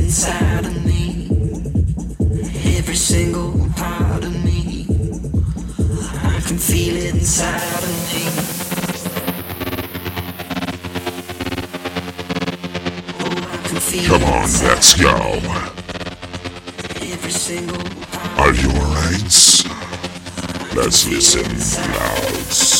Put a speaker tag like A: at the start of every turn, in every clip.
A: inside of me, every single part of me. I can feel it inside of me. Oh, Come on, let's go. Are you alright? Let's listen
B: loud.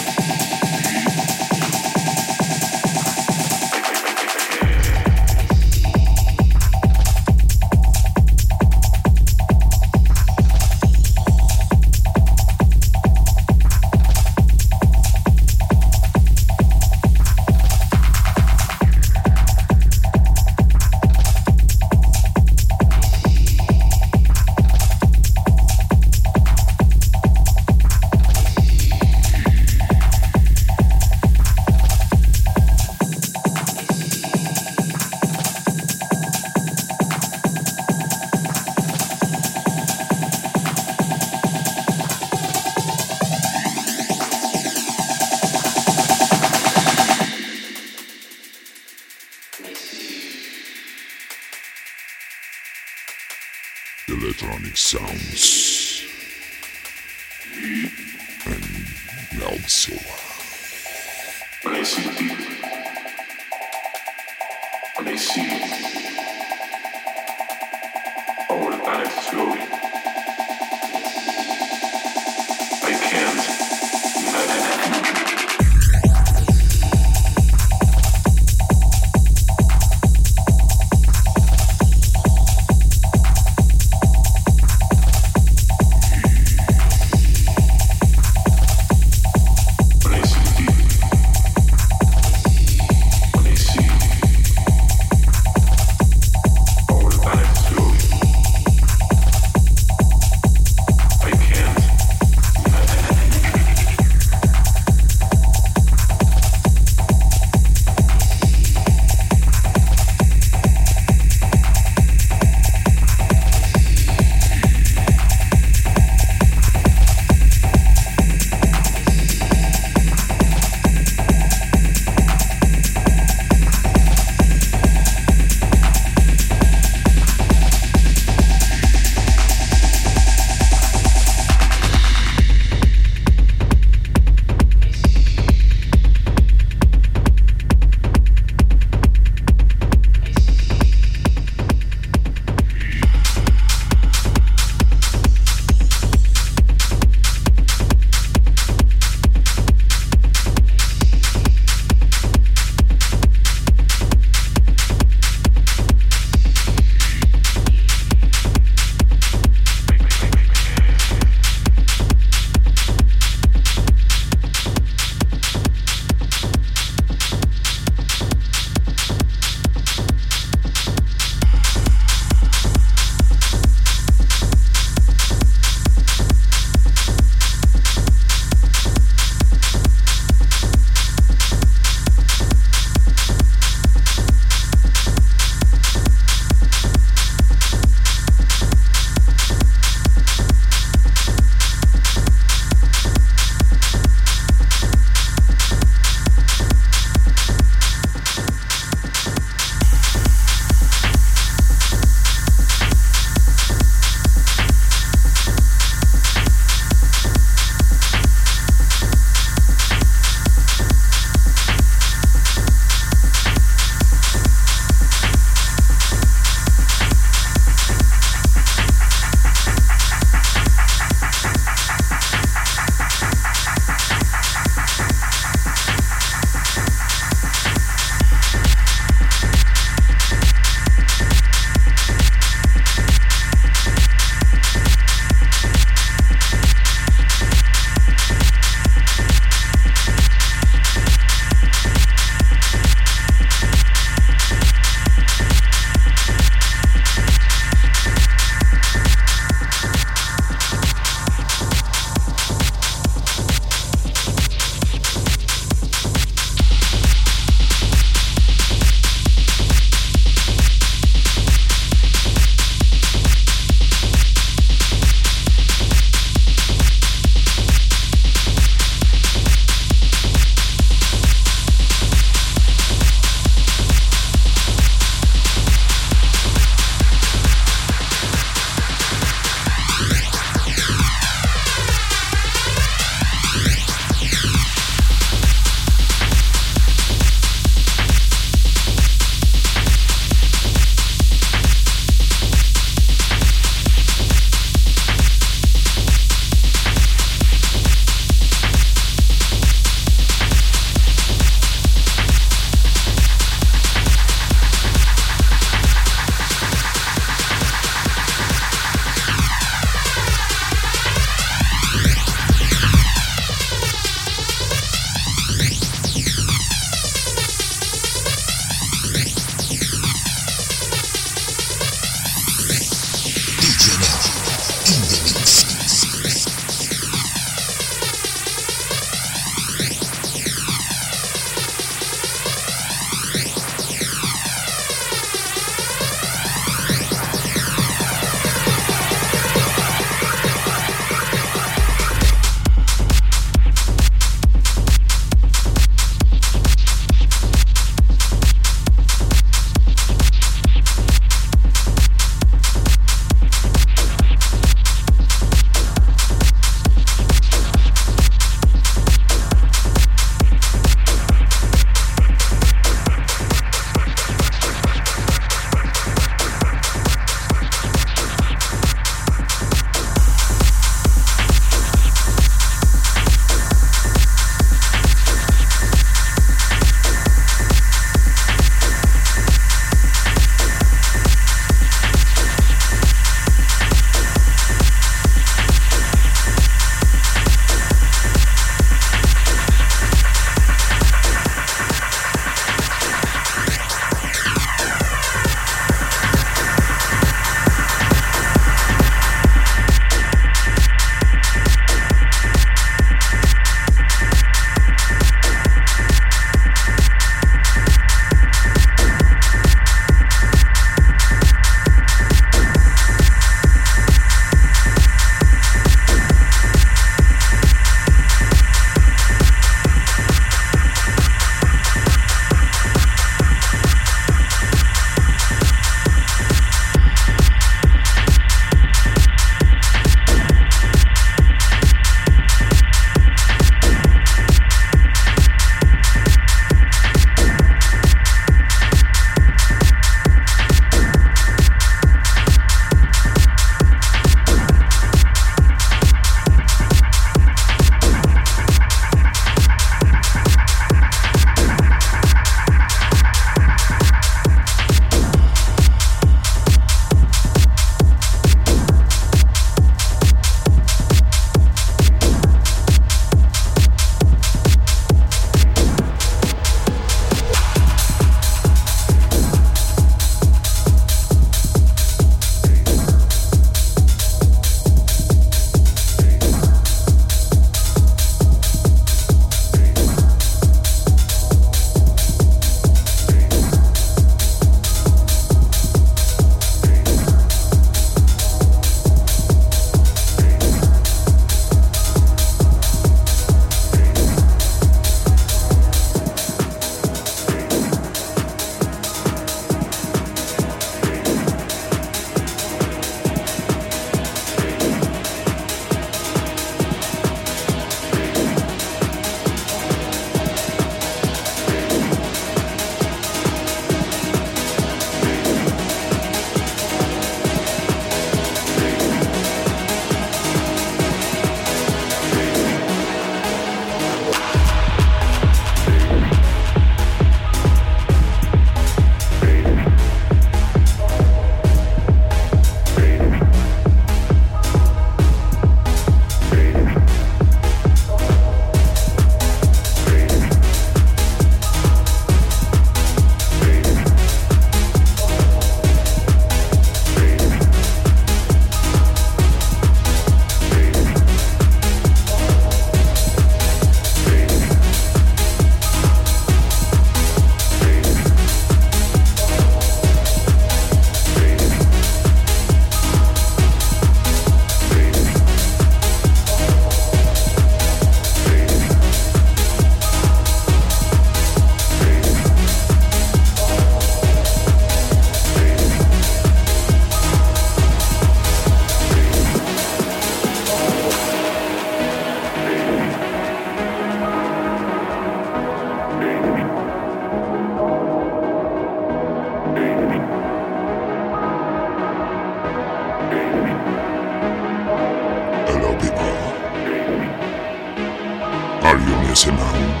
B: Maintenant,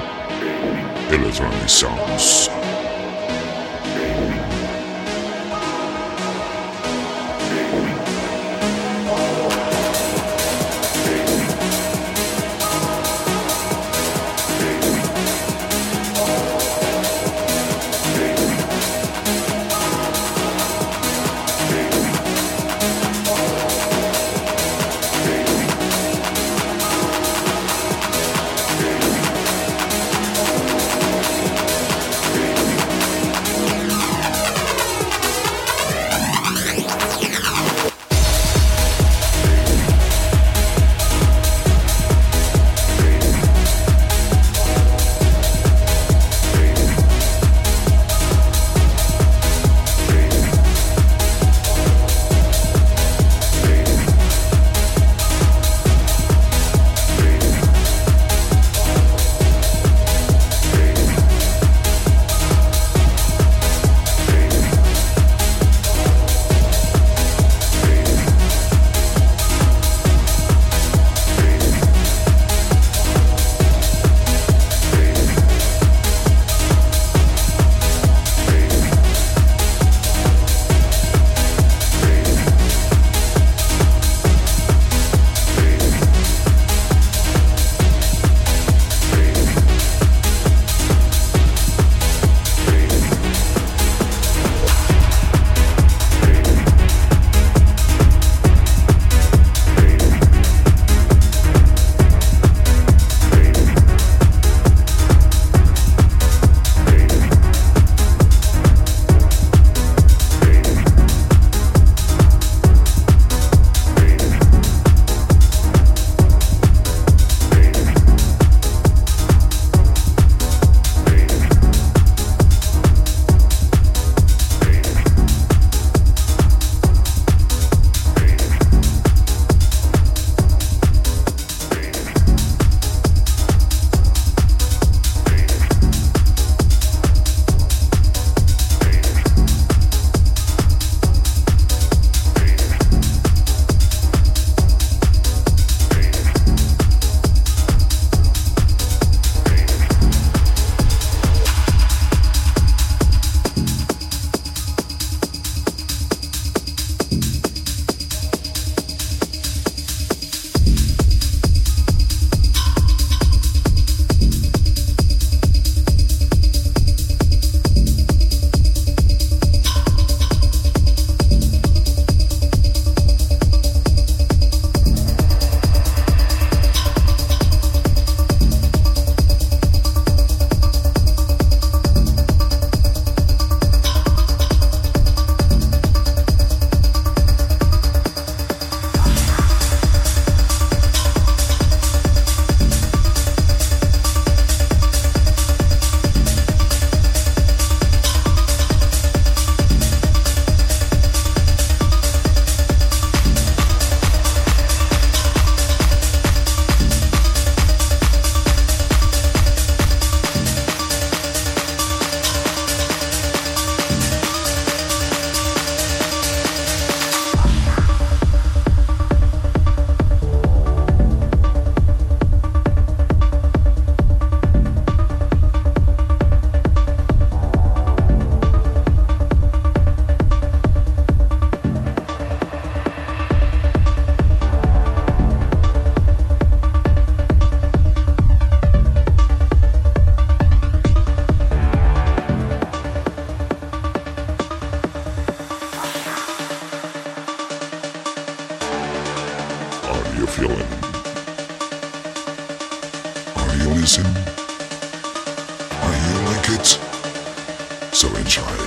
B: Electronic Sounds. Are you feeling? Are you listening? Are you like it? So enjoy.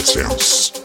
B: Let's dance.